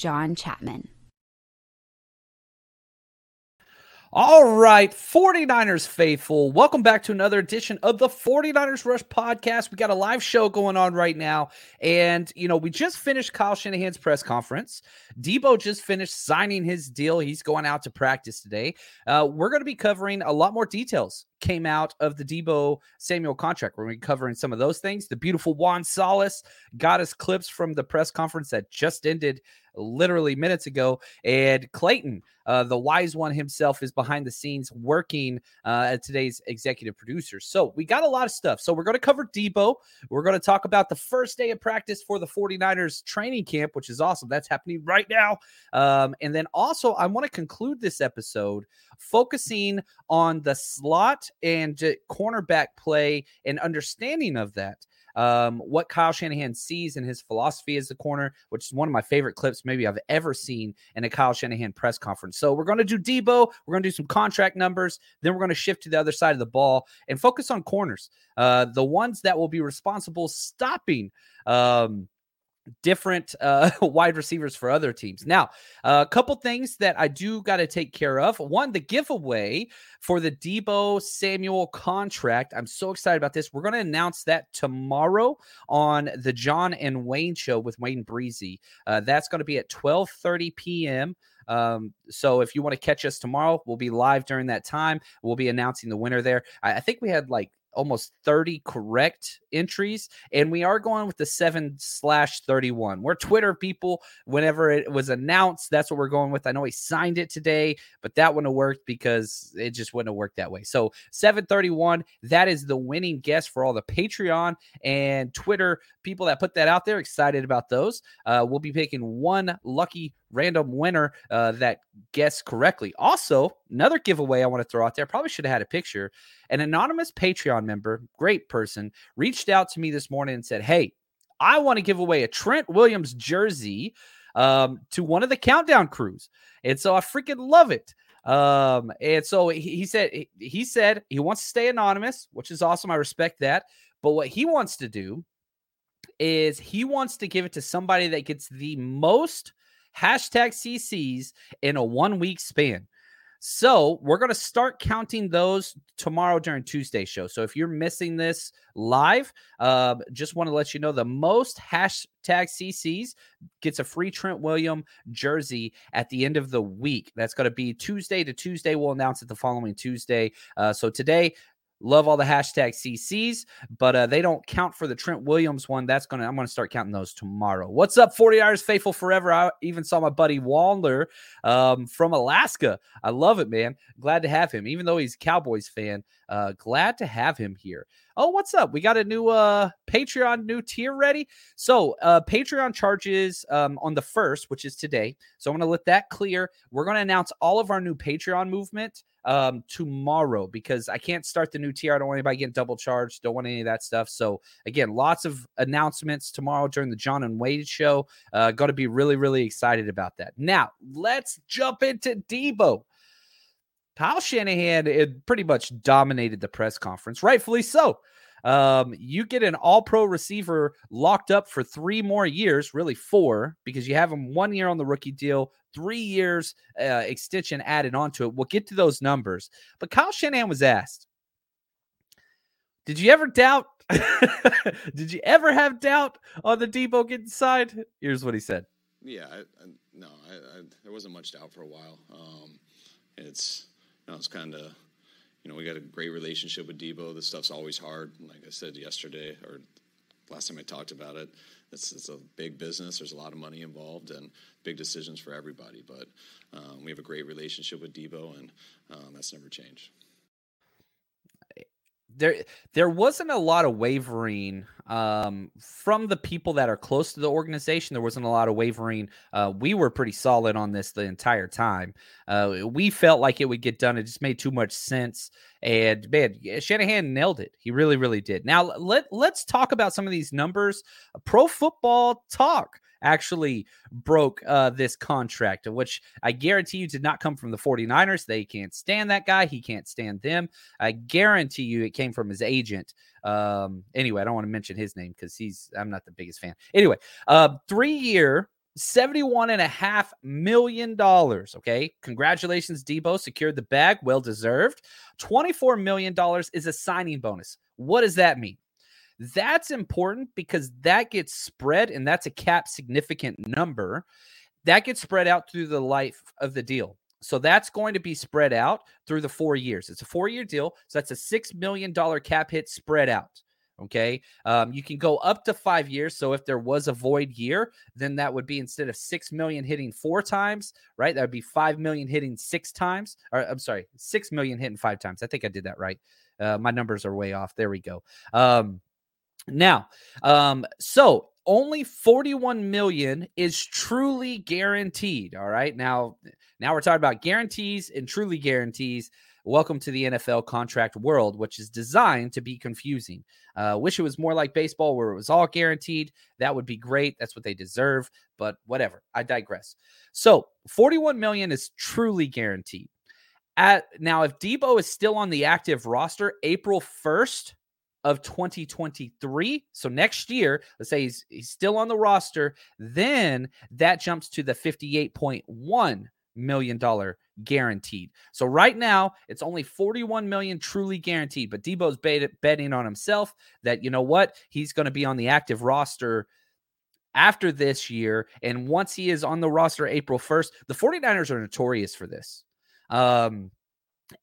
John Chapman. All right, 49ers faithful. Welcome back to another edition of the 49ers Rush podcast. We got a live show going on right now. And, you know, we just finished Kyle Shanahan's press conference. Deebo just finished signing his deal. He's going out to practice today. Uh, we're going to be covering a lot more details came out of the Deebo Samuel contract. We're going to be covering some of those things. The beautiful Juan Solis got us clips from the press conference that just ended literally minutes ago. And Clayton, uh, the wise one himself, is behind the scenes working uh, at today's executive producer. So we got a lot of stuff. So we're going to cover Deebo. We're going to talk about the first day of practice for the 49ers training camp, which is awesome. That's happening right now. Um, and then also, I want to conclude this episode focusing on the slot and cornerback play and understanding of that um, what Kyle Shanahan sees in his philosophy as the corner, which is one of my favorite clips maybe I've ever seen in a Kyle Shanahan press conference. So we're going to do Deebo. we're going to do some contract numbers, then we're going to shift to the other side of the ball and focus on corners, uh, the ones that will be responsible stopping. Um, different uh, wide receivers for other teams. Now, a couple things that I do got to take care of. One, the giveaway for the Deebo Samuel contract. I'm so excited about this. We're going to announce that tomorrow on the John and Wayne show with Wayne Breezy. Uh, that's going to be at 12:30 p.m. Um, so if you want to catch us tomorrow, we'll be live during that time. We'll be announcing the winner there. I, I think we had like almost 30 correct entries and we are going with the 7 slash 31 we're twitter people. Whenever it was announced that's what we're going with. I know he signed it today but that wouldn't have worked because it just wouldn't have worked that way. So 731 that is the winning guess for all the patreon and twitter people that put that out there. Excited about those. Uh, we'll be picking one lucky random winner uh, that guessed correctly. Also, another giveaway I want to throw out there, probably should have had a picture. An anonymous Patreon member, great person, reached out to me this morning and said, Hey, I want to give away a Trent Williams jersey um, to one of the countdown crews. And so I freaking love it. Um, and so he, he said he said he wants to stay anonymous, which is awesome. I respect that. But what he wants to do is he wants to give it to somebody that gets the most hashtag CCs in a one week span. So we're going to start counting those tomorrow during Tuesday show. So if you're missing this live, uh, just want to let you know the most hashtag CCs gets a free Trent William jersey at the end of the week. That's going to be Tuesday to Tuesday. We'll announce it the following Tuesday. Uh, so today, Love all the hashtag CCs, but uh, they don't count for the Trent Williams one. That's gonna I'm gonna start counting those tomorrow. What's up, 49ers faithful forever? I even saw my buddy Waller um, from Alaska. I love it, man. Glad to have him, even though he's Cowboys fan. Uh, glad to have him here. Oh, what's up? We got a new uh Patreon new tier ready. So uh Patreon charges um on the first, which is today. So I'm gonna let that clear. We're gonna announce all of our new Patreon movement um tomorrow because I can't start the new tier. I don't want anybody getting double charged. Don't want any of that stuff. So again, lots of announcements tomorrow during the John and Wade show. Uh got to be really, really excited about that. Now let's jump into Deebo. Kyle Shanahan it pretty much dominated the press conference, rightfully so. Um, you get an all pro receiver locked up for three more years, really four, because you have him one year on the rookie deal, three years uh, extension added onto it. We'll get to those numbers. But Kyle Shanahan was asked, Did you ever doubt? Did you ever have doubt on the Deebo getting signed? Here's what he said. Yeah, I, I, no, I, there wasn't much doubt for a while. Um, it's you know, it's kind of you know we got a great relationship with Deebo. This stuff's always hard. Like I said yesterday or last time I talked about it, it's, it's a big business. There's a lot of money involved and big decisions for everybody. But um, we have a great relationship with Deebo, and um, that's never changed there there wasn't a lot of wavering um, from the people that are close to the organization. There wasn't a lot of wavering. Uh, we were pretty solid on this the entire time. Uh, we felt like it would get done. It just made too much sense. And man, Shanahan nailed it. He really, really did. Now let let's talk about some of these numbers. Pro Football Talk actually broke uh, this contract, which I guarantee you did not come from the 49ers. They can't stand that guy. He can't stand them. I guarantee you it came from his agent. Um, anyway, I don't want to mention his name because he's, I'm not the biggest fan. Anyway, uh, three year, Seventy-one and a half million dollars. Okay. Congratulations, Deebo. Secured the bag. Well deserved. $24 million is a signing bonus. What does that mean? That's important because that gets spread and that's a cap significant number. That gets spread out through the life of the deal. So that's going to be spread out through the four years. It's a four year deal. So that's a $6 million cap hit spread out. Okay. Um, you can go up to five years. So if there was a void year, then that would be instead of 6 million hitting four times, right? That would be 5 million hitting six times. Or I'm sorry, 6 million hitting five times. I think I did that right. Uh, my numbers are way off. There we go. Um, now, um, so only 41 million is truly guaranteed. All right. Now, now we're talking about guarantees and truly guarantees. Welcome to the NFL contract world, which is designed to be confusing. Uh, wish it was more like baseball where it was all guaranteed. That would be great. That's what they deserve. But whatever. I digress. So 41 million is truly guaranteed. At now, if Deebo is still on the active roster April 1st, of 2023. So next year, let's say he's, he's still on the roster, then that jumps to the 58.1 million dollar guaranteed. So right now, it's only 41 million truly guaranteed, but Deebo's betting on himself that you know what, he's going to be on the active roster after this year and once he is on the roster April 1st, the 49ers are notorious for this. Um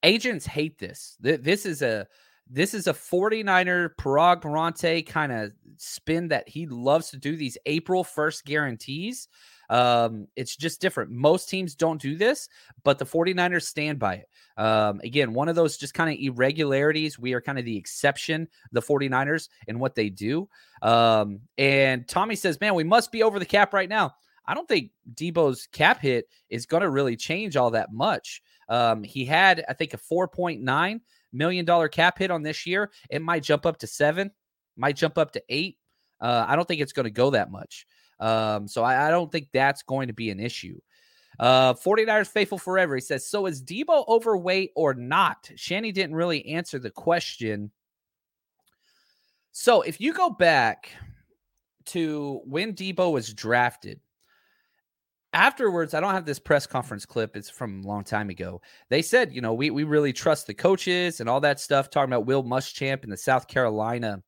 agents hate this. This is a this is a 49er Paraag Marathe kind of spin that he loves to do these April 1st guarantees. Um, it's just different. Most teams don't do this, but the 49ers stand by it. Um, again, one of those just kind of irregularities. We are kind of the exception, the 49ers, and what they do. Um, and Tommy says, man, we must be over the cap right now. I don't think Deebo's cap hit is going to really change all that much. Um, he had, I think, a 4.9 million dollar cap hit on this year. It might jump up to seven, might jump up to eight. Uh, I don't think it's going to go that much. Um, so I, I, don't think that's going to be an issue. Uh, 49ers faithful forever. He says, So is Deebo overweight or not? Shanny didn't really answer the question. So if you go back to when Deebo was drafted, afterwards, I don't have this press conference clip. It's from a long time ago. They said, you know, we we really trust the coaches and all that stuff. Talking about Will Muschamp and the South Carolina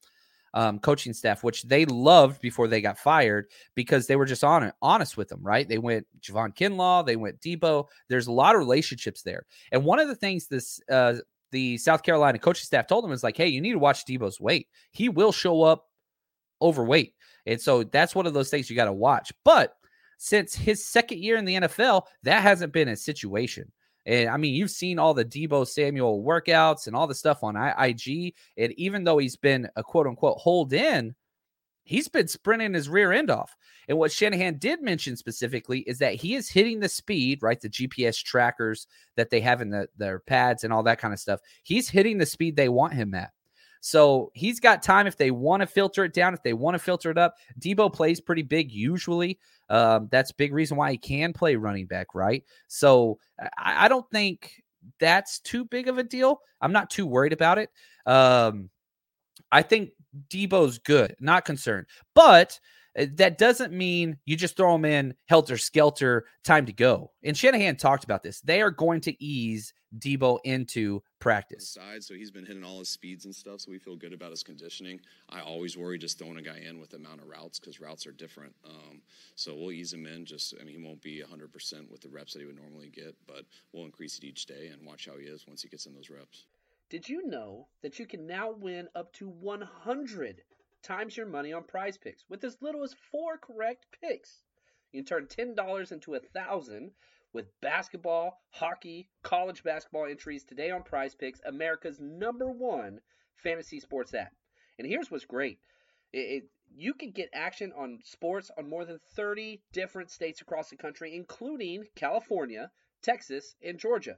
um, coaching staff, which they loved before they got fired because they were just on honest with them, right? They went Javon Kinlaw, they went Deebo. There's a lot of relationships there, and one of the things this uh, the South Carolina coaching staff told them is like, hey, you need to watch Deebo's weight. He will show up overweight, and so that's one of those things you got to watch, but since his second year in the NFL, that hasn't been a situation. And I mean, you've seen all the Deebo Samuel workouts and all the stuff on IG. And even though he's been a quote unquote hold in, he's been sprinting his rear end off. And what Shanahan did mention specifically is that he is hitting the speed, right? The GPS trackers that they have in the, their pads and all that kind of stuff. He's hitting the speed they want him at. So he's got time if they want to filter it down, if they want to filter it up. Deebo plays pretty big usually. Um, that's big reason why he can play running back, right? So I, I, don't think that's too big of a deal. I'm not too worried about it. Um, I think Deebo's good, not concerned. But that doesn't mean you just throw them in helter skelter, time to go. And Shanahan talked about this. They are going to ease Deebo into practice. Side, so he's been hitting all his speeds and stuff, so we feel good about his conditioning. I always worry just throwing a guy in with the amount of routes because routes are different. Um, so we'll ease him in. Just, I mean, he won't be 100% with the reps that he would normally get, but we'll increase it each day and watch how he is once he gets in those reps. Did you know that you can now win up to 100 times your money on prize picks with as little as four correct picks? You can turn $10 into a thousand with basketball, hockey, college basketball entries today on Prize Picks, America's number one fantasy sports app. And here's what's great: it, it, you can get action on sports on more than 30 different states across the country, including California, Texas, and Georgia.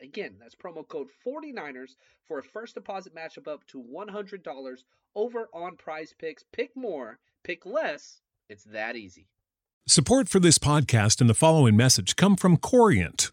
Again, that's promo code 49ers for a first deposit match of up to $100 over on prize picks. Pick more, pick less. It's that easy. Support for this podcast and the following message come from Corient.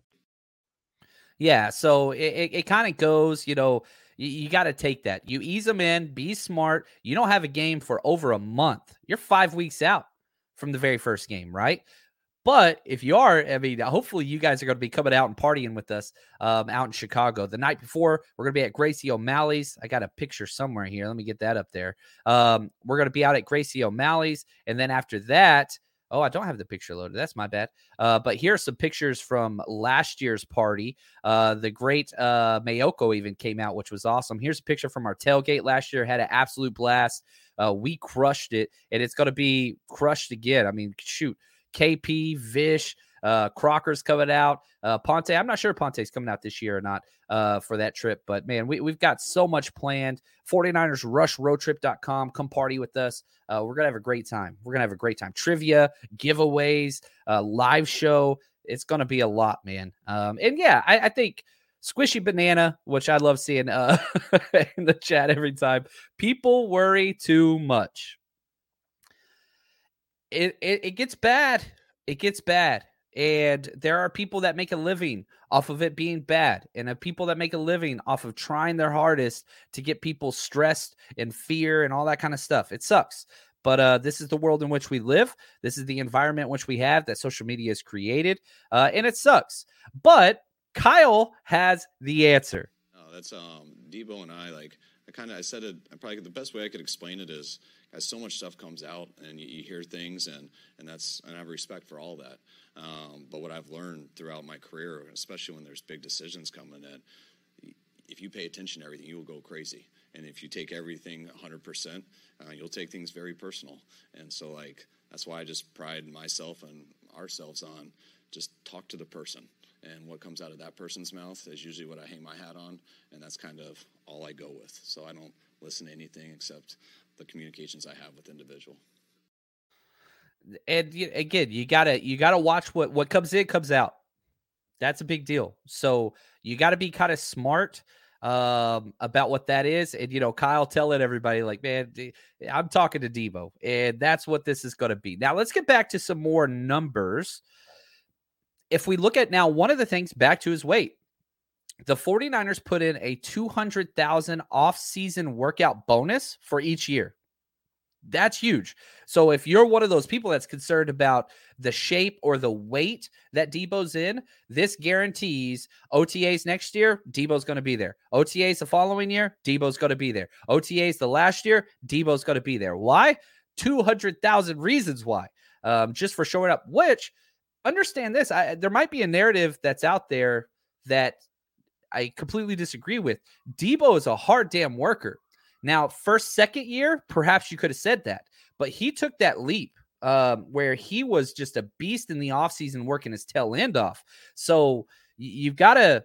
Yeah, so it, it, it kind of goes, you know, you, you got to take that. You ease them in, be smart. You don't have a game for over a month. You're five weeks out from the very first game, right? But if you are, I mean, hopefully you guys are going to be coming out and partying with us um, out in Chicago. The night before, we're going to be at Gracie O'Malley's. I got a picture somewhere here. Let me get that up there. Um, we're going to be out at Gracie O'Malley's. And then after that, Oh, I don't have the picture loaded. That's my bad. Uh, but here are some pictures from last year's party. Uh, the great uh, Mayoko even came out, which was awesome. Here's a picture from our tailgate last year. Had an absolute blast. Uh, we crushed it, and it's going to be crushed again. I mean, shoot, KP, Vish, uh, Crocker's coming out. Uh, Ponte, I'm not sure Ponte's coming out this year or not uh, for that trip, but man, we, we've got so much planned. 49ers rush roadtrip.com. Come party with us. Uh, we're going to have a great time. We're going to have a great time. Trivia, giveaways, uh, live show. It's going to be a lot, man. Um, and yeah, I, I think Squishy Banana, which I love seeing uh, in the chat every time. People worry too much. It, it, it gets bad. It gets bad. And there are people that make a living off of it being bad, and have people that make a living off of trying their hardest to get people stressed and fear and all that kind of stuff. It sucks. But uh, this is the world in which we live. This is the environment which we have that social media has created, uh, and it sucks. But Kyle has the answer. No, that's um, Deebo and I. Like I kind of I said it. Probably the best way I could explain it is as so much stuff comes out and you, you, hear things and and that's and I have respect for all that. Um, but what I've learned throughout my career, especially when there's big decisions coming in, if you pay attention to everything, you will go crazy. And if you take everything 100%, uh, you'll take things very personal. And so, like, that's why I just pride myself and ourselves on just talk to the person. And what comes out of that person's mouth is usually what I hang my hat on. And that's kind of all I go with. So I don't listen to anything except the communications I have with individual. And again, you gotta you gotta watch what what comes in comes out. That's a big deal. So you got to be kind of smart um, about what that is. And you know, Kyle telling everybody like, man, I'm talking to Deebo, and that's what this is going to be. Now let's get back to some more numbers. if we look at now, one of the things back to his weight, the 49ers put in a 200,000 off-season workout bonus for each year. That's huge. So if you're one of those people that's concerned about the shape or the weight that Deebo's in, this guarantees OTAs next year, Deebo's going to be there. OTAs the following year, Deebo's going to be there. OTAs the last year, Deebo's going to be there. Why? 200,000 reasons why. Um, just for showing up, which understand this, I, there might be a narrative that's out there that I completely disagree with. Deebo is a hard damn worker. Now, first, second year, perhaps you could have said that, but he took that leap um, where he was just a beast in the offseason working his tail end off. So you've got to.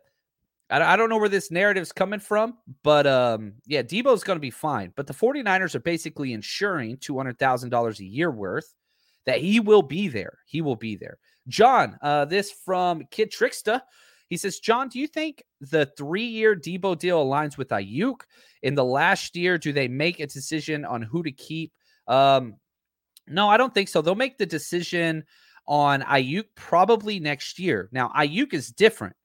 I don't know where this narrative's coming from, but um, yeah, Deebo's going to be fine. But the 49ers are basically ensuring $200,000 a year worth that he will be there. He will be there. John, uh, this from Kid Tricksta. He says, John, do you think the three year Deebo deal aligns with Aiyuk? In the last year, do they make a decision on who to keep? Um, no, I don't think so. They'll make the decision on Aiyuk probably next year. Now, Aiyuk is different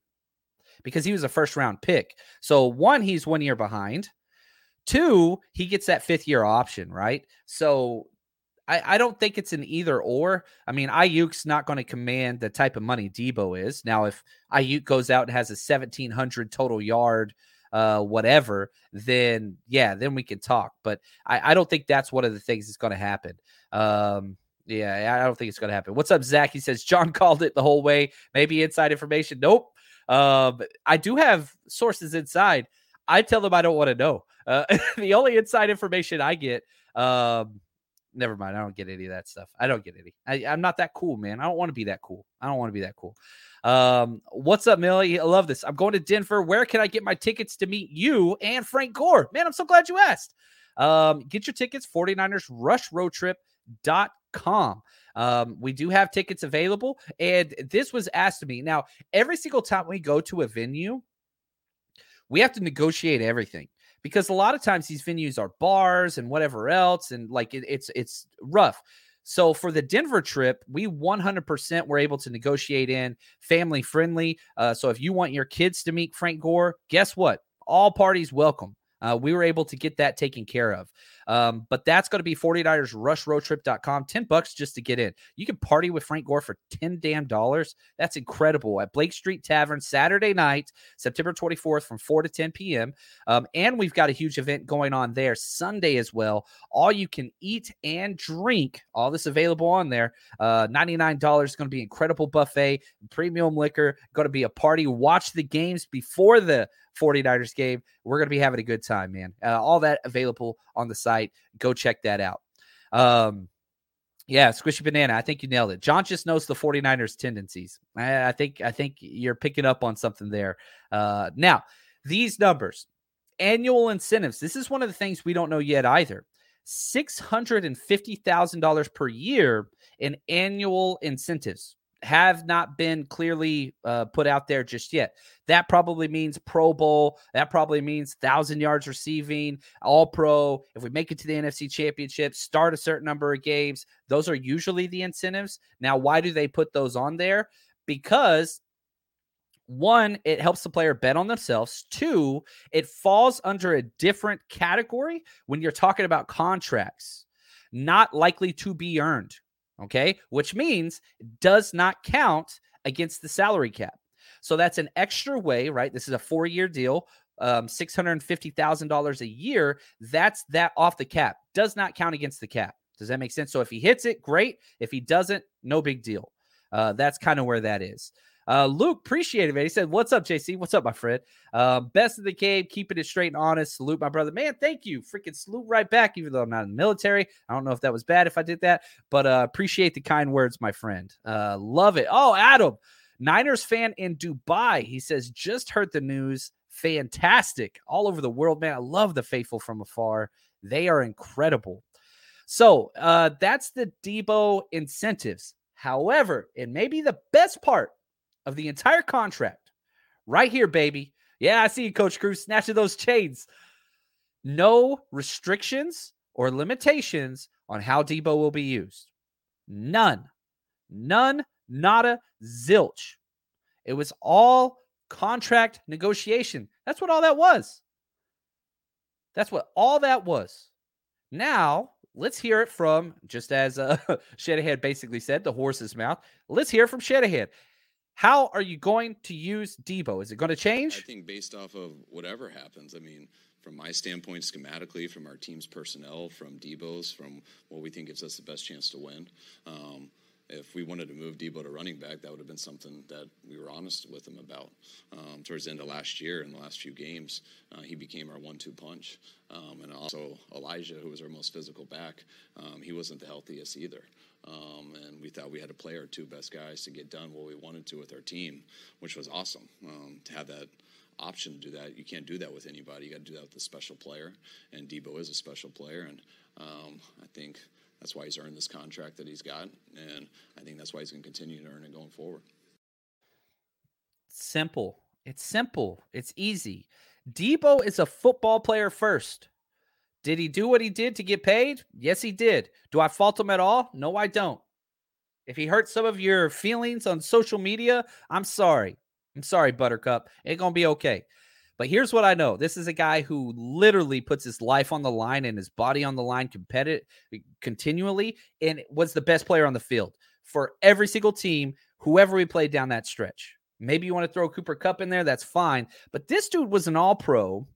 because he was a first round pick. So, one, he's one year behind. Two, he gets that fifth year option, right? So I, I don't think it's an either or. I mean, Aiyuk's not going to command the type of money Deebo is. Now, if Aiyuk goes out and has a 1,700 total yard, uh, whatever, then yeah, then we can talk. But I, I don't think that's one of the things that's going to happen. Um, yeah, I don't think it's going to happen. What's up, Zach? He says John called it the whole way. Maybe inside information. Nope. Um, I do have sources inside. I tell them I don't want to know. Uh, the only inside information I get, um, never mind. I don't get any of that stuff. I don't get any. I, am not that cool, man. I don't want to be that cool. I don't want to be that cool. Um, what's up, Millie? I love this. I'm going to Denver. Where can I get my tickets to meet you and Frank Gore? Man, I'm so glad you asked. Um, get your tickets, 49ers Rush Road Trip.com. Um, we do have tickets available, and this was asked to me. Now, every single time we go to a venue, we have to negotiate everything because a lot of times these venues are bars and whatever else, and like it, it's it's rough. So for the Denver trip, we 100% were able to negotiate in family friendly. Uh, so if you want your kids to meet Frank Gore, guess what? All parties welcome. Uh, we were able to get that taken care of. Um, but that's going to be 49ers rushroadtrip.com. 10 bucks just to get in. You can party with Frank Gore for 10 damn dollars. That's incredible at Blake Street Tavern Saturday night, September 24th from 4 to 10 p.m. Um, and we've got a huge event going on there Sunday as well. All you can eat and drink, all this available on there. Uh, $99 is going to be incredible buffet, premium liquor, going to be a party. Watch the games before the 49ers game. We're going to be having a good time, man. Uh, all that available on the site. Go check that out. Um, yeah, squishy banana. I think you nailed it. John just knows the 49ers tendencies. I, I think I think you're picking up on something there. Uh, now, these numbers, annual incentives. This is one of the things we don't know yet either. $650,000 per year in annual incentives have not been clearly uh, put out there just yet. That probably means Pro Bowl. That probably means thousand yards receiving, All Pro. If we make it to the NFC Championship, start a certain number of games. Those are usually the incentives. Now, why do they put those on there? Because one, it helps the player bet on themselves. Two, it falls under a different category when you're talking about contracts not likely to be earned okay, which means does not count against the salary cap. So that's an extra way, right? This is a four year deal, um, $650,000 a year. That's that off the cap, does not count against the cap. Does that make sense? So if he hits it, great. If he doesn't, no big deal. Uh, that's kind of where that is. Uh, Luke, appreciate it, man. He said, What's up, JC? What's up, my friend? Uh, best of the game, keeping it straight and honest. Salute, my brother. Man, thank you. Freaking salute right back, even though I'm not in the military. I don't know if that was bad if I did that, but uh, appreciate the kind words, my friend. Uh, love it. Oh, Adam, Niners fan in Dubai. He says, Just heard the news. Fantastic. All over the world, man. I love the faithful from afar. They are incredible. So uh, that's the Deebo incentives. However, and maybe the best part of the entire contract. Right here, baby. Yeah, I see you, Coach Cruz, snatching those chains. No restrictions or limitations on how Deebo will be used. None. None, nada, zilch. It was all contract negotiation. That's what all that was. That's what all that was. Now, let's hear it from, just as uh, Shanahan basically said, the horse's mouth. Let's hear from Shanahan. How are you going to use Deebo? Is it going to change? I think based off of whatever happens. I mean, from my standpoint, schematically, from our team's personnel, from Deebo's, from what we think gives us the best chance to win. Um, if we wanted to move Deebo to running back, that would have been something that we were honest with him about. Um, towards the end of last year, in the last few games, uh, he became our one-two punch. Um, and also Elijah, who was our most physical back, um, he wasn't the healthiest either. Um, and we thought we had to play our two best guys to get done what we wanted to with our team, which was awesome um, to have that option to do that. You can't do that with anybody. You got to do that with a special player, and Deebo is a special player, and um, I think that's why he's earned this contract that he's got, and I think that's why he's going to continue to earn it going forward. Simple. It's simple. It's easy. Deebo is a football player first. Did he do what he did to get paid? Yes, he did. Do I fault him at all? No, I don't. If he hurt some of your feelings on social media, I'm sorry. I'm sorry, Buttercup. It's going to be okay. But here's what I know this is a guy who literally puts his life on the line and his body on the line competitive continually and was the best player on the field for every single team, whoever we played down that stretch. Maybe you want to throw Cooper Kupp in there, that's fine. But this dude was an all pro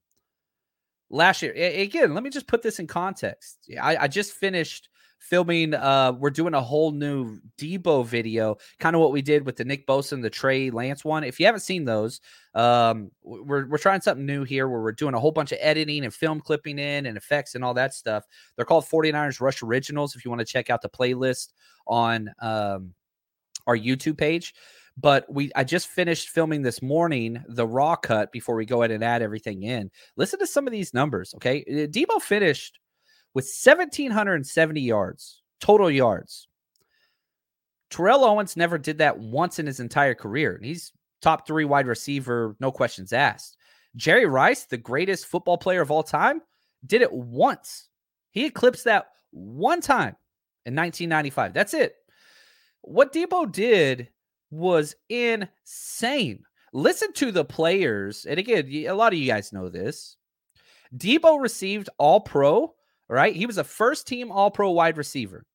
last year. Again, let me just put this in context. I, I just finished filming uh we're doing a whole new Deebo video, kind of what we did with the Nick Bosa and the Trey Lance one. If you haven't seen those, um we're we're trying something new here where we're doing a whole bunch of editing and film clipping in and effects and all that stuff. They're called 49ers Rush Originals if you want to check out the playlist on um our YouTube page. But we I just finished filming this morning the raw cut before we go ahead and add everything in. Listen to some of these numbers, okay? Uh, Deebo finished with 1,770 yards, total yards. Terrell Owens never did that once in his entire career. He's top three wide receiver, no questions asked. Jerry Rice, the greatest football player of all time, did it once. He eclipsed that one time in 1995. That's it. What Deebo did was insane. Listen to the players. And again, a lot of you guys know this. Deebo received all pro right? He was a first team All Pro wide receiver.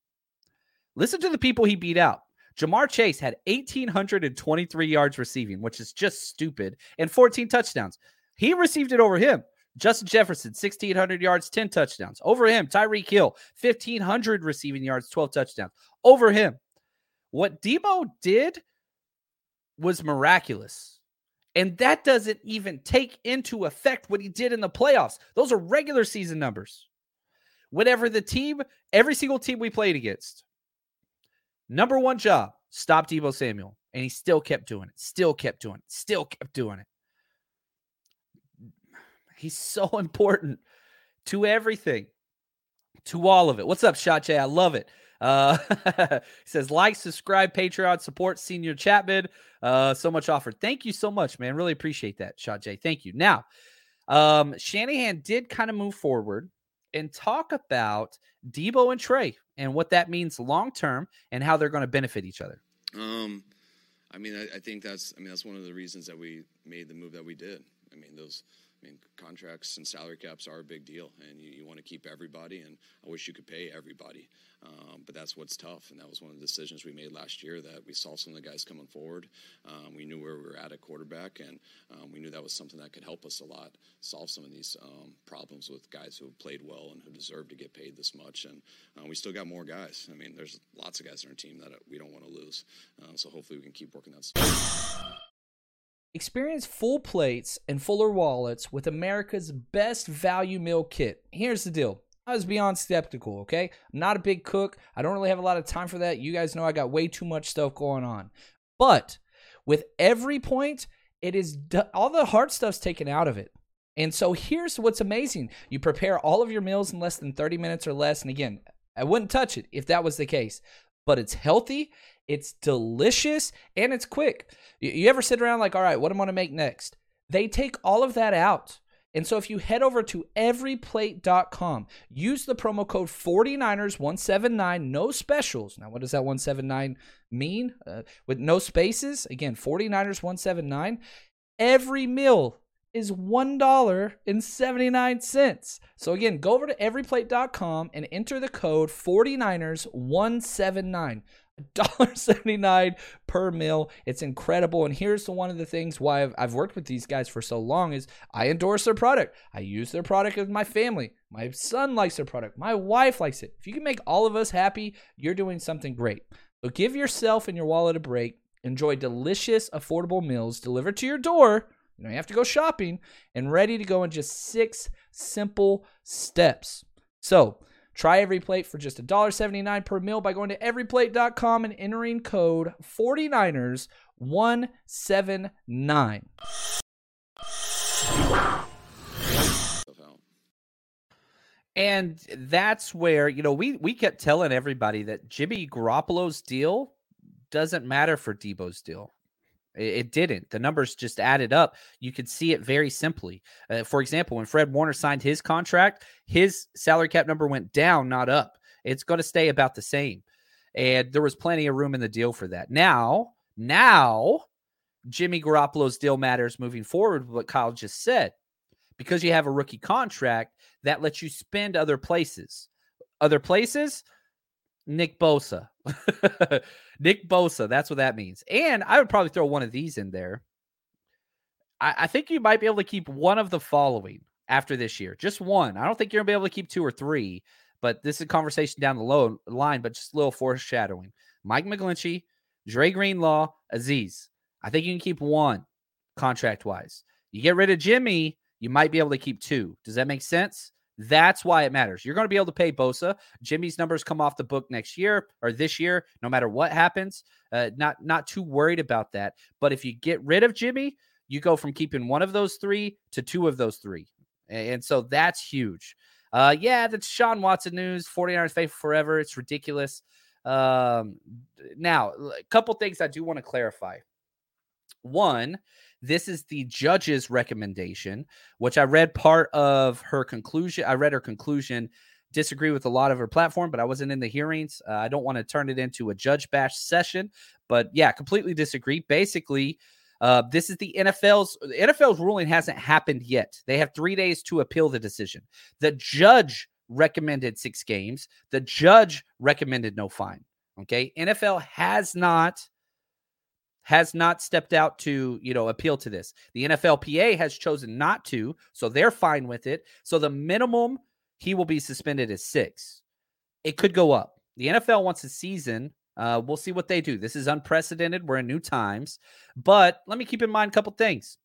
Listen to the people he beat out. Ja'Marr Chase had 1,823 yards receiving, which is just stupid, and 14 touchdowns. He received it over him. Justin Jefferson, 1,600 yards, 10 touchdowns. Over him, Tyreek Hill, 1,500 receiving yards, 12 touchdowns. Over him. What Deebo did was miraculous. And that doesn't even take into effect what he did in the playoffs. Those are regular season numbers whatever the team, every single team we played against. Number one job, stop Deebo Samuel. And he still kept doing it, still kept doing it, still kept doing it. He's so important to everything, to all of it. What's up, Shot I love it. Uh, says, like, subscribe, Patreon, support Senior Chapman. Uh, so much offered. Thank you so much, man. Really appreciate that, Shot J. Thank you. Now, um, Shanahan did kind of move forward and talk about Deebo and Trey and what that means long term and how they're going to benefit each other. Um, I mean, I, I, think that's I mean that's one of the reasons that we made the move that we did. I mean, those I mean, contracts and salary caps are a big deal, and you, you want to keep everybody. And I wish you could pay everybody, um, but that's what's tough. And that was one of the decisions we made last year that we saw some of the guys coming forward. Um, we knew where we were at at quarterback, and um, we knew that was something that could help us a lot solve some of these um, problems with guys who have played well and who deserve to get paid this much. And uh, we still got more guys. I mean, there's lots of guys on our team that we don't want to lose. Uh, so hopefully we can keep working that. Experience full plates and fuller wallets with America's best value meal kit. Here's the deal. I was beyond skeptical, okay? I'm not a big cook. I don't really have a lot of time for that. You guys know I got way too much stuff going on. But with every point, it is all the hard stuff's taken out of it. And so here's what's amazing. You prepare all of your meals in less than 30 minutes or less. And again, I wouldn't touch it if that was the case. But it's healthy it's delicious and it's quick. You, ever sit around like, all right, what am I going to make next? They take all of that out And so if you head over to everyplate.com, use the promo code 49ers179, no specials. Now, what does that 179 mean? Uh, with no spaces, again, 49ers179. Every meal is $1.79. So again, go over to everyplate.com and enter the code 49ers179. $1.79 per meal. It's incredible. And here's one of the things why I've, I've worked with these guys for so long is I endorse their product. I use their product with my family. My son likes their product. My wife likes it. If you can make all of us happy, you're doing something great. So give yourself and your wallet a break. Enjoy delicious, affordable meals delivered to your door. You don't have to go shopping and ready to go in just six simple steps. So, Try every plate for just $1.79 per meal by going to everyplate.com and entering code 49ers179. And that's where, you know, we we kept telling everybody that Jimmy Garoppolo's deal doesn't matter for Deebo's deal. It, didn't. The numbers just added up. You could see it very simply. Uh, for example, when Fred Warner signed his contract, his salary cap number went down, not up. It's going to stay about the same. And there was plenty of room in the deal for that. Now, now, Jimmy Garoppolo's deal matters moving forward, what Kyle just said. Because you have a rookie contract, that lets you spend other places. Other places, Nick Bosa. Nick Bosa. That's what that means. And I would probably throw one of these in there. I, I, think you might be able to keep one of the following after this year. Just one. I don't think you're to be able to keep two or three, but this is a conversation down the low line, but just a little foreshadowing. Mike McGlinchey, Dre Greenlaw, Aziz. I think you can keep one contract wise. You get rid of Jimmy, you might be able to keep two. Does that make sense? That's why it matters. You're going to be able to pay Bosa. Jimmy's numbers come off the book next year or this year, no matter what happens. Uh, not not too worried about that. But if you get rid of Jimmy, you go from keeping one of those three to two of those three, and so that's huge. Uh, yeah, that's Sean Watson news. 49ers faithful forever. It's ridiculous. Um, now, a couple things I do want to clarify. One, this is the judge's recommendation, which I read part of her conclusion. I read her conclusion. Disagree with a lot of her platform, but I wasn't in the hearings. Uh, I don't want to turn it into a judge bash session, but yeah, completely disagree. Basically, uh, this is the NFL's the NFL's ruling hasn't happened yet. They have three days to appeal the decision. The judge recommended six games. The judge recommended no fine. Okay, NFL has not has not stepped out to, you know, appeal to this. The NFLPA has chosen not to, so they're fine with it. So the minimum he will be suspended is 6. It could go up. The NFL wants a season. Uh, we'll see what they do. This is unprecedented. We're in new times. But let me keep in mind a couple things.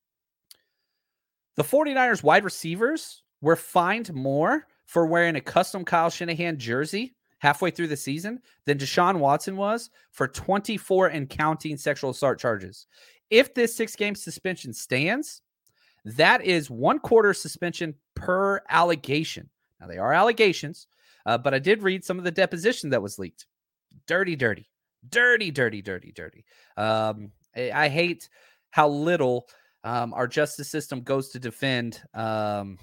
The 49ers wide receivers were fined more for wearing a custom Kyle Shanahan jersey halfway through the season than Deshaun Watson was for 24 and counting sexual assault charges. If this six game suspension stands, that is one quarter suspension per allegation. Now, they are allegations, uh, but I did read some of the deposition that was leaked. Dirty, dirty, dirty, dirty, dirty, dirty. Um, I, I, hate how little um, our justice system goes to defend um,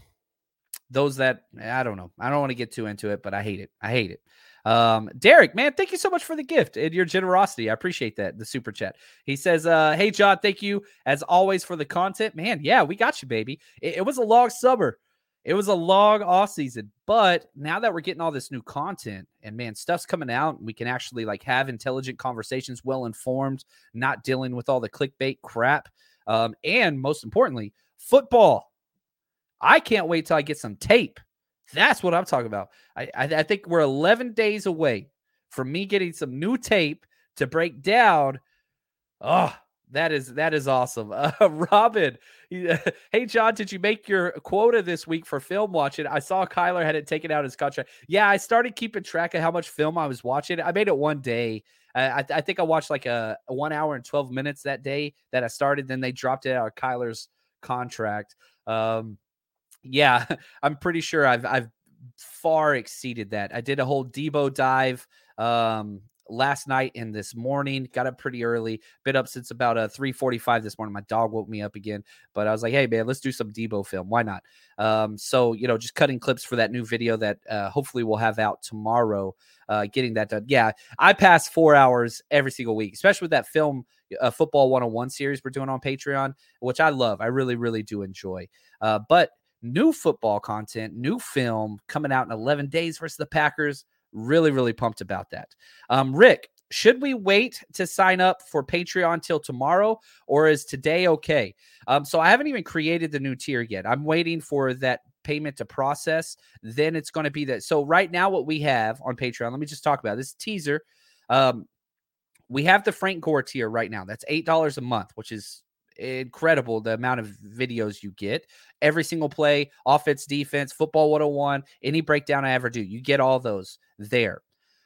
those that I don't know. I don't want to get too into it, but I hate it. I hate it. Um, Derek, man, thank you so much for the gift and your generosity. I appreciate that. The super chat. He says, uh, Hey, John, thank you as always for the content. Man, yeah, we got you, baby. It, it was a long summer. It was a long off season, but now that we're getting all this new content and man, stuff's coming out, we can actually like have intelligent conversations, well informed, not dealing with all the clickbait crap. Um, and most importantly, football. I can't wait till I get some tape that's what I'm talking about. I, I, I think we're 11 days away from me getting some new tape to break down. Oh, that is that is awesome. Uh, Robin, hey John, did you make your quota this week for film watching? I saw Kyler had it taken out his contract. Yeah, I started keeping track of how much film I was watching. I made it one day. I, I think I watched like a, a, one hour and twelve minutes that day that I started. Then they dropped it out of Kyler's contract. Um, yeah, I'm pretty sure I've I've far exceeded that. I did a whole Deebo dive um last night and this morning. Got up pretty early. Been up since about uh, 3:45 this morning. My dog woke me up again, but I was like, "Hey man, let's do some Deebo film. Why not?" Um, so you know, just cutting clips for that new video that uh, hopefully we'll have out tomorrow. Uh, getting that done. Yeah, I pass four hours every single week, especially with that film, uh, football 101 series we're doing on Patreon, which I love. I really, really do enjoy. Uh, but new football content, new film coming out in 11 days versus the Packers. Really, really pumped about that. Um, Rick, should we wait to sign up for Patreon till tomorrow, or is today okay? Um, so I haven't even created the new tier yet. I'm waiting for that payment to process. Then it's going to be that. So right now, what we have on Patreon, let me just talk about this teaser. Um, we have the Frank Gore tier right now. That's eight dollars a month, which is incredible the amount of videos you get. Every single play offense defense football 101 any breakdown i ever do you get all those there.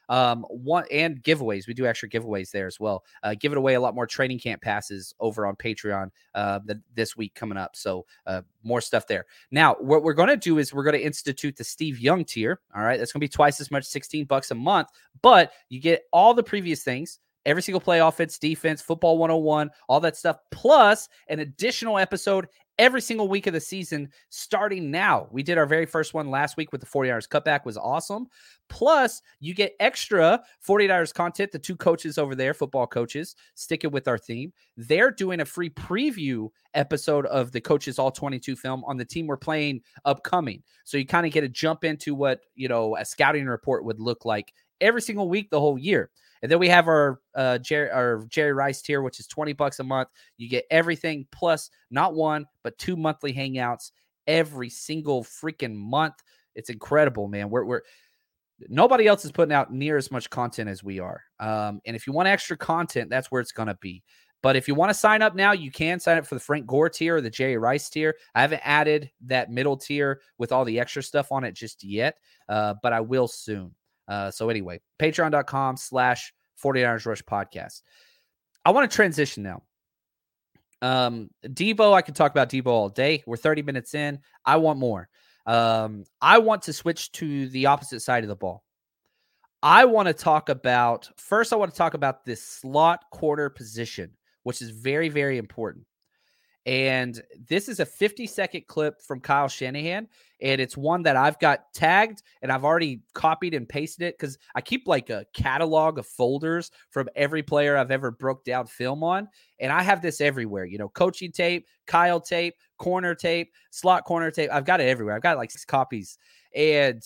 Um one and giveaways we do extra giveaways there as well. Uh giving away a lot more training camp passes over on patreon uh this week coming up so uh more stuff there. Now what we're going to do is we're going to institute the steve young tier all right? That's going to be twice as much 16 bucks a month but you get all the previous things every single play offense, defense, football 101, all that stuff, plus an additional episode every single week of the season starting now. We did our very first one last week with the 40 hours cutback was awesome. Plus, you get extra 48 hours content. The two coaches over there, football coaches, sticking with our theme. They're doing a free preview episode of the coaches all 22 film on the team we're playing upcoming. So you kind of get a jump into what, you know, a scouting report would look like every single week the whole year. And then we have our uh Jerry our Jerry Rice tier, which is 20 bucks a month. You get everything plus not one, but two monthly hangouts every single freaking month. It's incredible, man. We're we're nobody else is putting out near as much content as we are. Um, and if you want extra content, that's where it's gonna be. But if you want to sign up now, you can sign up for the Frank Gore tier or the Jerry Rice tier. I haven't added that middle tier with all the extra stuff on it just yet, uh, but I will soon. Uh, so anyway, patreon.com slash 49ers Rush podcast. I want to transition now. Um, Deebo, I could talk about Deebo all day. We're 30 minutes in. I want more. Um, I want to switch to the opposite side of the ball. I want to talk about first, I want to talk about this slot corner position, which is very, very important. And this is a 50 second clip from Kyle Shanahan. And it's one that I've got tagged and I've already copied and pasted it because I keep like a catalog of folders from every player I've ever broke down film on. And I have this everywhere, you know, coaching tape, Kyle tape, corner tape, slot corner tape. I've got it everywhere. I've got like six copies. And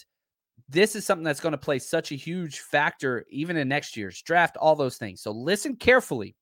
this is something that's going to play such a huge factor even in next year's draft, all those things. So listen carefully.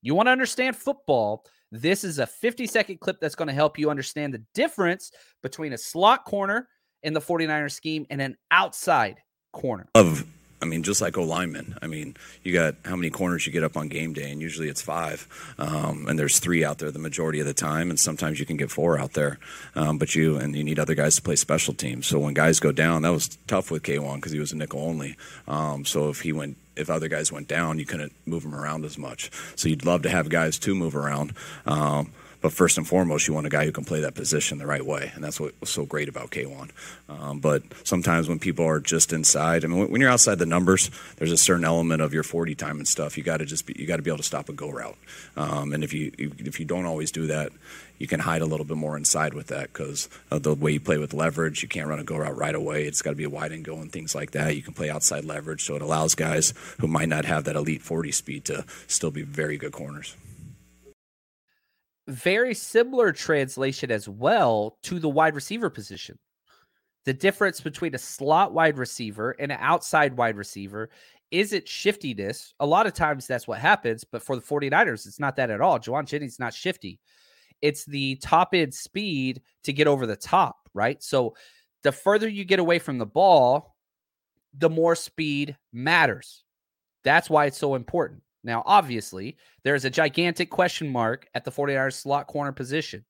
You want to understand football this is a 50 second clip that's going to help you understand the difference between a slot corner in the 49ers scheme and an outside corner. Of I mean, just like O linemen. I mean, you got how many corners you get up on game day, and usually it's five, um, and there's three out there the majority of the time, and sometimes you can get four out there. Um, but you and you need other guys to play special teams. So when guys go down, that was tough with K'Waun because he was a nickel only. Um, so if he went if other guys went down, you couldn't move them around as much. So you'd love to have guys to move around. Um, but first and foremost, you want a guy who can play that position the right way, and that's what was so great about K'Waun. Um, but sometimes when people are just inside, I mean, when you're outside the numbers, there's a certain element of your 40 time and stuff. You got to just be, you got to be able to stop a go route, um, and if you if you don't always do that, you can hide a little bit more inside with that because the way you play with leverage. You can't run a go route right away. It's got to be a wide and go and things like that. You can play outside leverage, so it allows guys who might not have that elite 40 speed to still be very good corners very similar translation as well to the wide receiver position. The difference between a slot wide receiver and an outside wide receiver is it shiftiness. A lot of times that's what happens, but for the 49ers, it's not that at all. Jauan Jennings not shifty. It's the top end speed to get over the top, right? So the further you get away from the ball, the more speed matters. That's why it's so important. Now, obviously, there's a gigantic question mark at the 49ers slot corner position.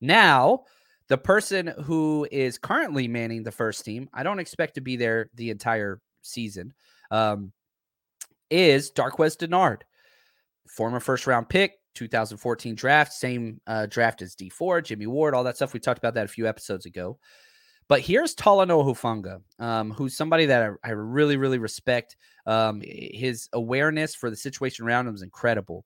Now, the person who is currently manning the first team, I don't expect to be there the entire season, um, is Darqueze Dennard, former first round pick, 2014 draft, same uh, draft as Dee Ford, Jimmy Ward, all that stuff. We talked about that a few episodes ago. But here's Talanoa Hufanga, um, who's somebody that I, I really, really respect. Um, his awareness for the situation around him is incredible.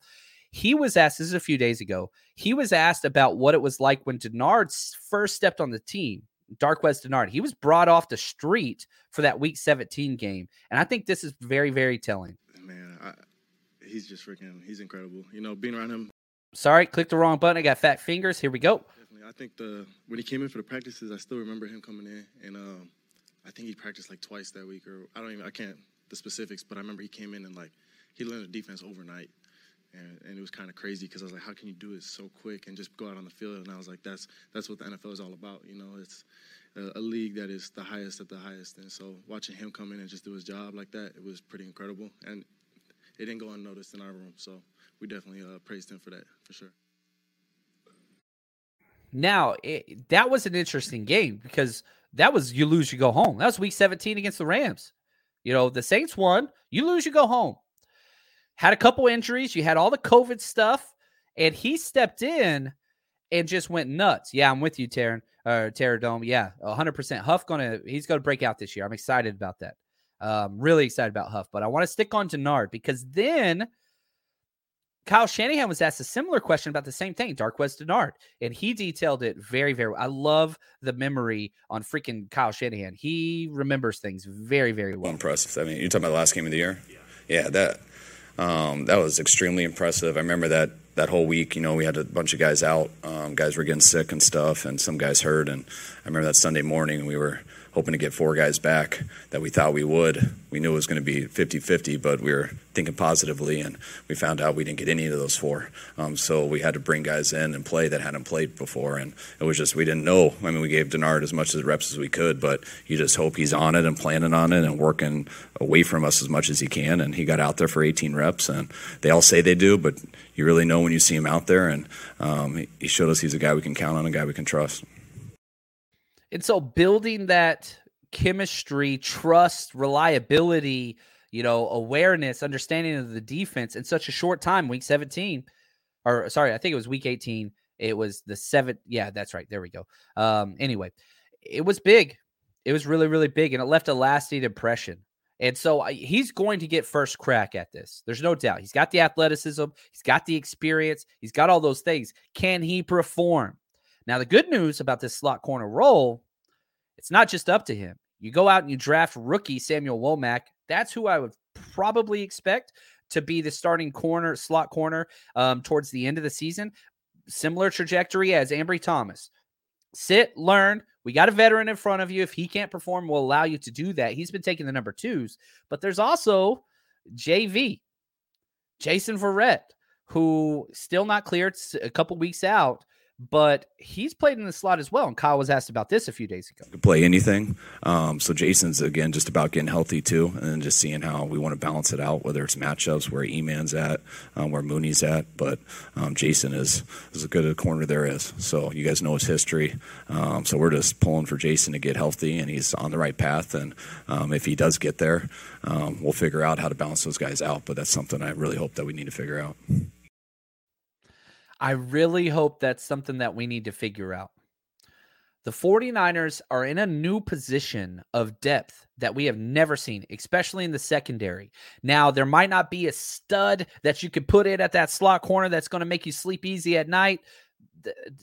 He was asked, this is a few days ago, he was asked about what it was like when Dennard first stepped on the team. Darqueze Dennard. He was brought off the street for that week 17 game. And I think this is very, very telling. Man, I, he's just freaking, he's incredible. You know, being around him. Sorry, clicked the wrong button. I got fat fingers. Here we go. Definitely. I think the when he came in for the practices, I still remember him coming in. And um, I think he practiced like twice that week, or I don't even, I can't the specifics, but I remember he came in and like he learned the defense overnight. And, and, it was kind of crazy because I was like, how can you do it so quick and just go out on the field? And I was like, that's that's what the NFL is all about. You know, it's a, a, league that is the highest at the highest. And so watching him come in and just do his job like that, it was pretty incredible. And it didn't go unnoticed in our room. So we definitely uh, praised him for that, for sure. Now, it, that was an interesting game because that was you lose, you go home. That was week 17 against the Rams. You know, the Saints won, you lose, you go home had a couple injuries. You had all the COVID stuff, and he stepped in and just went nuts. Yeah, I'm with you, Taryn. Uh, Terror Dome. Yeah, 100%. Hufanga he's gonna break out this year. I'm excited about that. Um, really excited about Huff, but I want to stick on to Dennard because then Kyle Shanahan was asked a similar question about the same thing, Darqueze Dennard, and he detailed it very, very. I love the memory on freaking Kyle Shanahan. He remembers things very, very well. Impressive. I mean, you're talking about the last game of the year. Yeah, yeah that um, that was extremely impressive. I remember that that whole week. You know, we had a bunch of guys out. Um, guys were getting sick and stuff, and some guys hurt. And I remember that Sunday morning we were hoping to get four guys back that we thought we would. We knew it was going to be 50 50, but we were thinking positively, and we found out we didn't get any of those four. Um, so we had to bring guys in and play that hadn't played before, and it was just, we didn't know. I mean, we gave Dennard as much as reps as we could, but you just hope he's on it and planning on it and working away from us as much as he can. And he got out there for 18 reps, and they all say they do, but you really know when you see him out there, and um, he showed us he's a guy we can count on, a guy we can trust. And so building that chemistry, trust, reliability, you know, awareness, understanding of the defense in such a short time, week 17, or sorry, I think it was week 18. It was the seventh. Yeah, that's right. There we go. Um, anyway, it was big. It was really, really big, and it left a lasting impression. And so he's going to get first crack at this. There's no doubt. He's got the athleticism, he's got the experience, he's got all those things. Can he perform? Now, the good news about this slot corner role, it's not just up to him. You go out and you draft rookie Samuel Womack. That's who I would probably expect to be the starting corner, slot corner um, towards the end of the season. Similar trajectory as Ambry Thomas. Sit, learn. We got a veteran in front of you. If he can't perform, we'll allow you to do that. He's been taking the number twos, but there's also JV, Jason Verrett, who still not cleared a couple weeks out, but he's played in the slot as well. And Kyle was asked about this a few days ago. Could play anything. Um, so Jason's again just about getting healthy too, and just seeing how we want to balance it out, whether it's matchups, where E-Man's at, um, where Mooney's at. But um, Jason is as good a corner there is. So you guys know his history. Um, so we're just pulling for Jason to get healthy, and he's on the right path. And um, if he does get there, um, we'll figure out how to balance those guys out. But that's something I really hope that we need to figure out. I really hope that's something that we need to figure out. The 49ers are in a new position of depth that we have never seen, especially in the secondary. Now, there might not be a stud that you could put in at that slot corner that's going to make you sleep easy at night.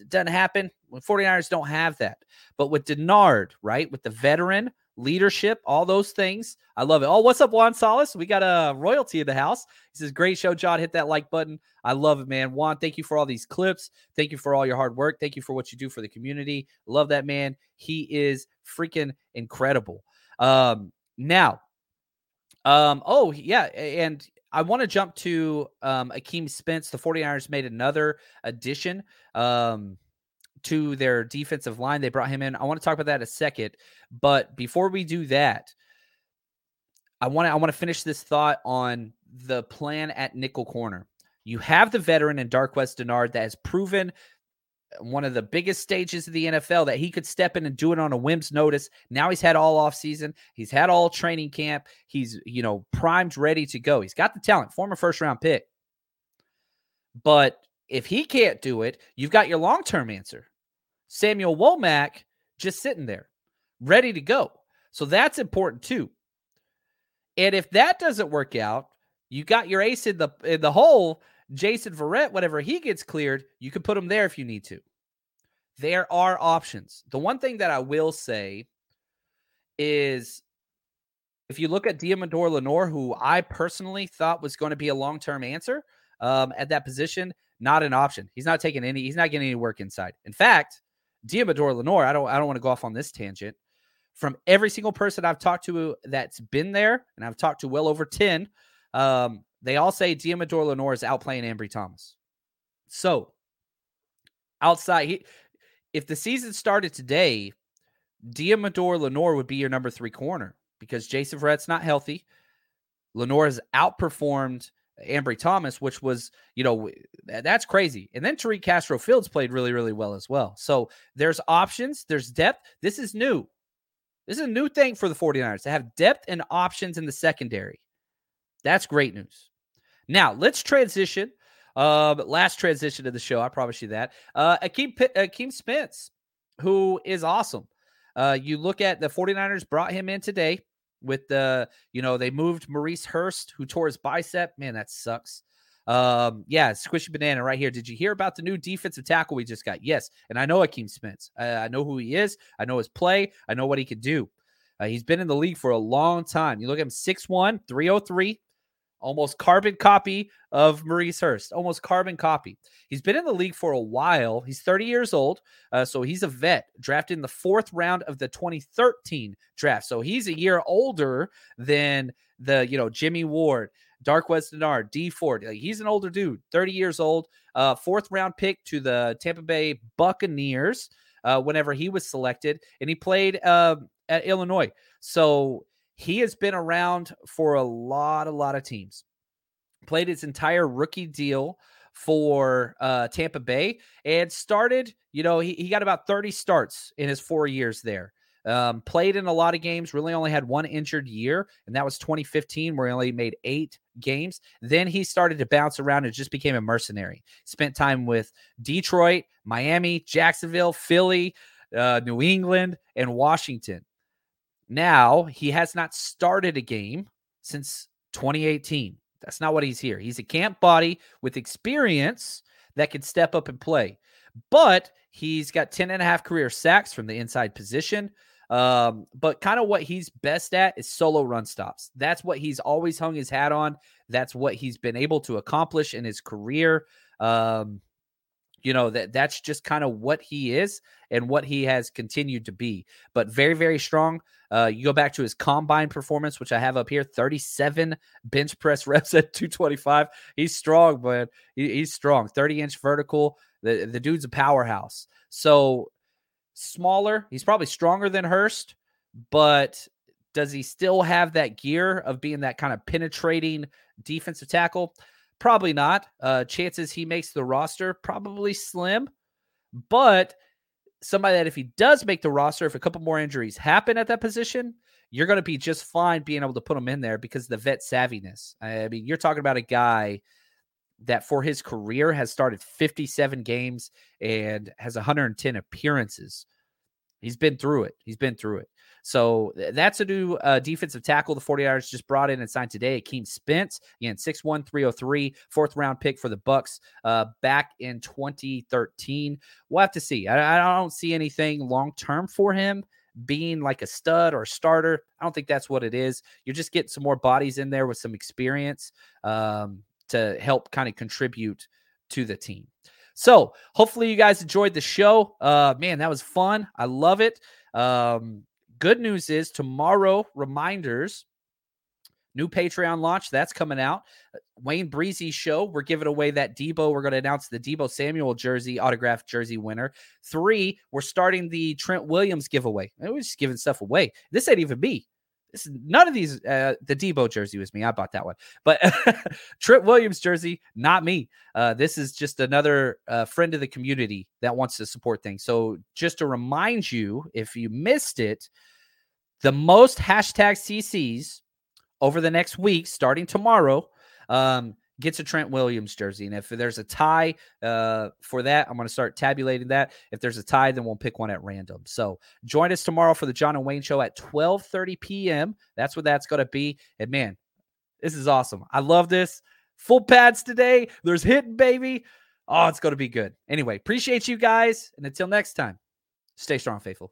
doesn't happen. When 49ers don't have that. But with Dennard, right, with the veteran, leadership, all those things. I love it. Oh, what's up, Juan Salas? We got a royalty in the house. He says, Great show, John. Hit that like button. I love it, man. Juan, thank you for all these clips. Thank you for all your hard work. Thank you for what you do for the community. Love that man. He is freaking incredible. Um, now, um, oh, yeah, and I want to jump to um Akeem Spence. The 49ers made another addition. Um to their defensive line. They brought him in. I want to talk about that a second. But before we do that, I want to I want to finish this thought on the plan at nickel corner. You have the veteran in Darqueze Dennard that has proven one of the biggest stages of the NFL that he could step in and do it on a whim's notice. Now he's had all off season. He's had all training camp. He's, you know, primed, ready to go. He's got the talent, former first round pick. But if he can't do it, you've got your long term answer. Samuel Womack just sitting there. ready to go. So that's important too. And if that doesn't work out, you got your ace in the in the hole, Jason Verrett, whenever he gets cleared, you can put him there if you need to. There are options. The one thing that I will say is if you look at Deommodore Lenoir, who I personally thought was going to be a long term answer um, at that position, not an option. He's not taking any. He's not getting any work inside. In fact, Deommodore Lenoir, I don't. I don't want to go off on this tangent. From every single person I've talked to that's been there, and I've talked to well over ten, um, they all say Deommodore Lenoir is outplaying Ambry Thomas. So outside, he, if the season started today, Deommodore Lenoir would be your number three corner because Jason Verrett's not healthy. Lenoir has outperformed Ambry Thomas, which was, you know, that's crazy. And then Tariq Castro Fields played really, really well as well. So there's options, there's depth. This is new. This is a new thing for the 49ers to have depth and options in the secondary. That's great news. Now let's transition. Uh, last transition of the show. I promise you that. Uh, Akeem, Akeem Spence, who is awesome. Uh, you look at the 49ers brought him in today with the, you know, they moved Maurice Hurst, who tore his bicep. Man, that sucks. Um, yeah, squishy banana right here. Did you hear about the new defensive tackle we just got? Yes, and I know Akeem Spence. I, know who he is. I know his play. I know what he can do. Uh, he's been in the league for a long time. You look at him 6'1, 303, almost carbon copy of Maurice Hurst, almost carbon copy. He's been in the league for a while. He's 30 years old, uh, so he's a vet, drafted in the fourth round of the 2013 draft. So he's a year older than the you know Jimmy Ward, Darqueze Dennard, Dee Ford. Like, he's an older dude, 30 years old, uh, fourth round pick to the Tampa Bay Buccaneers. Uh, whenever he was selected, and he played uh, at Illinois. So he has been around for a lot, a lot of teams. Played his entire rookie deal for uh, Tampa Bay and started, you know, he, he got about 30 starts in his four years there. Um, played in a lot of games, really only had one injured year, and that was 2015, where he only made eight games. Then he started to bounce around and just became a mercenary. Spent time with Detroit, Miami, Jacksonville, Philly, uh, New England, and Washington. Now he has not started a game since 2018. That's not what he's here. He's a camp body with experience that can step up and play. But he's got 10 and a half career sacks from the inside position. Um, but kind of what he's best at is solo run stops. That's what he's always hung his hat on. That's what he's been able to accomplish in his career. Um, you know that that's just kind of what he is and what he has continued to be but very very strong uh, you go back to his combine performance which i have up here 37 bench press reps at 225 he's strong but he, he's strong 30 inch vertical the, the dude's a powerhouse so smaller he's probably stronger than hurst but does he still have that gear of being that kind of penetrating defensive tackle Probably not. Uh, chances he makes the roster probably slim, but somebody that if he does make the roster, if a couple more injuries happen at that position, you're going to be just fine being able to put him in there because the vet savviness. I mean, you're talking about a guy that for his career has started 57 games and has 110 appearances. He's been through it. He's been through it. So that's a new uh, defensive tackle the 49ers just brought in and signed today. Akeem Spence, again, 6'1, 303, fourth round pick for the Bucs uh, back in 2013. We'll have to see. I, I don't see anything long term for him being like a stud or a starter. I don't think that's what it is. You're just getting some more bodies in there with some experience um, to help kind of contribute to the team. So hopefully you guys enjoyed the show. Uh, man, that was fun. I love it. Um, Good news is tomorrow, reminders, new Patreon launch that's coming out. Uh, Wayne Breezy show. We're giving away that Deebo. We're going to announce the Deebo Samuel jersey, autographed jersey winner. Three, we're starting the Trent Williams giveaway. We're just giving stuff away. This ain't even me. This is none of these. Uh, the Deebo jersey was me. I bought that one, but Trent Williams jersey, not me. Uh, this is just another uh, friend of the community that wants to support things. So just to remind you, if you missed it, the most hashtag CCs over the next week, starting tomorrow, um, gets a Trent Williams jersey. And if there's a tie uh, for that, I'm going to start tabulating that. If there's a tie, then we'll pick one at random. So join us tomorrow for the John and Wayne show at 12:30 p.m. That's what that's going to be. And man, this is awesome. I love this. Full pads today. There's hitting, baby. Oh, it's going to be good. Anyway, appreciate you guys. And until next time, stay strong, faithful.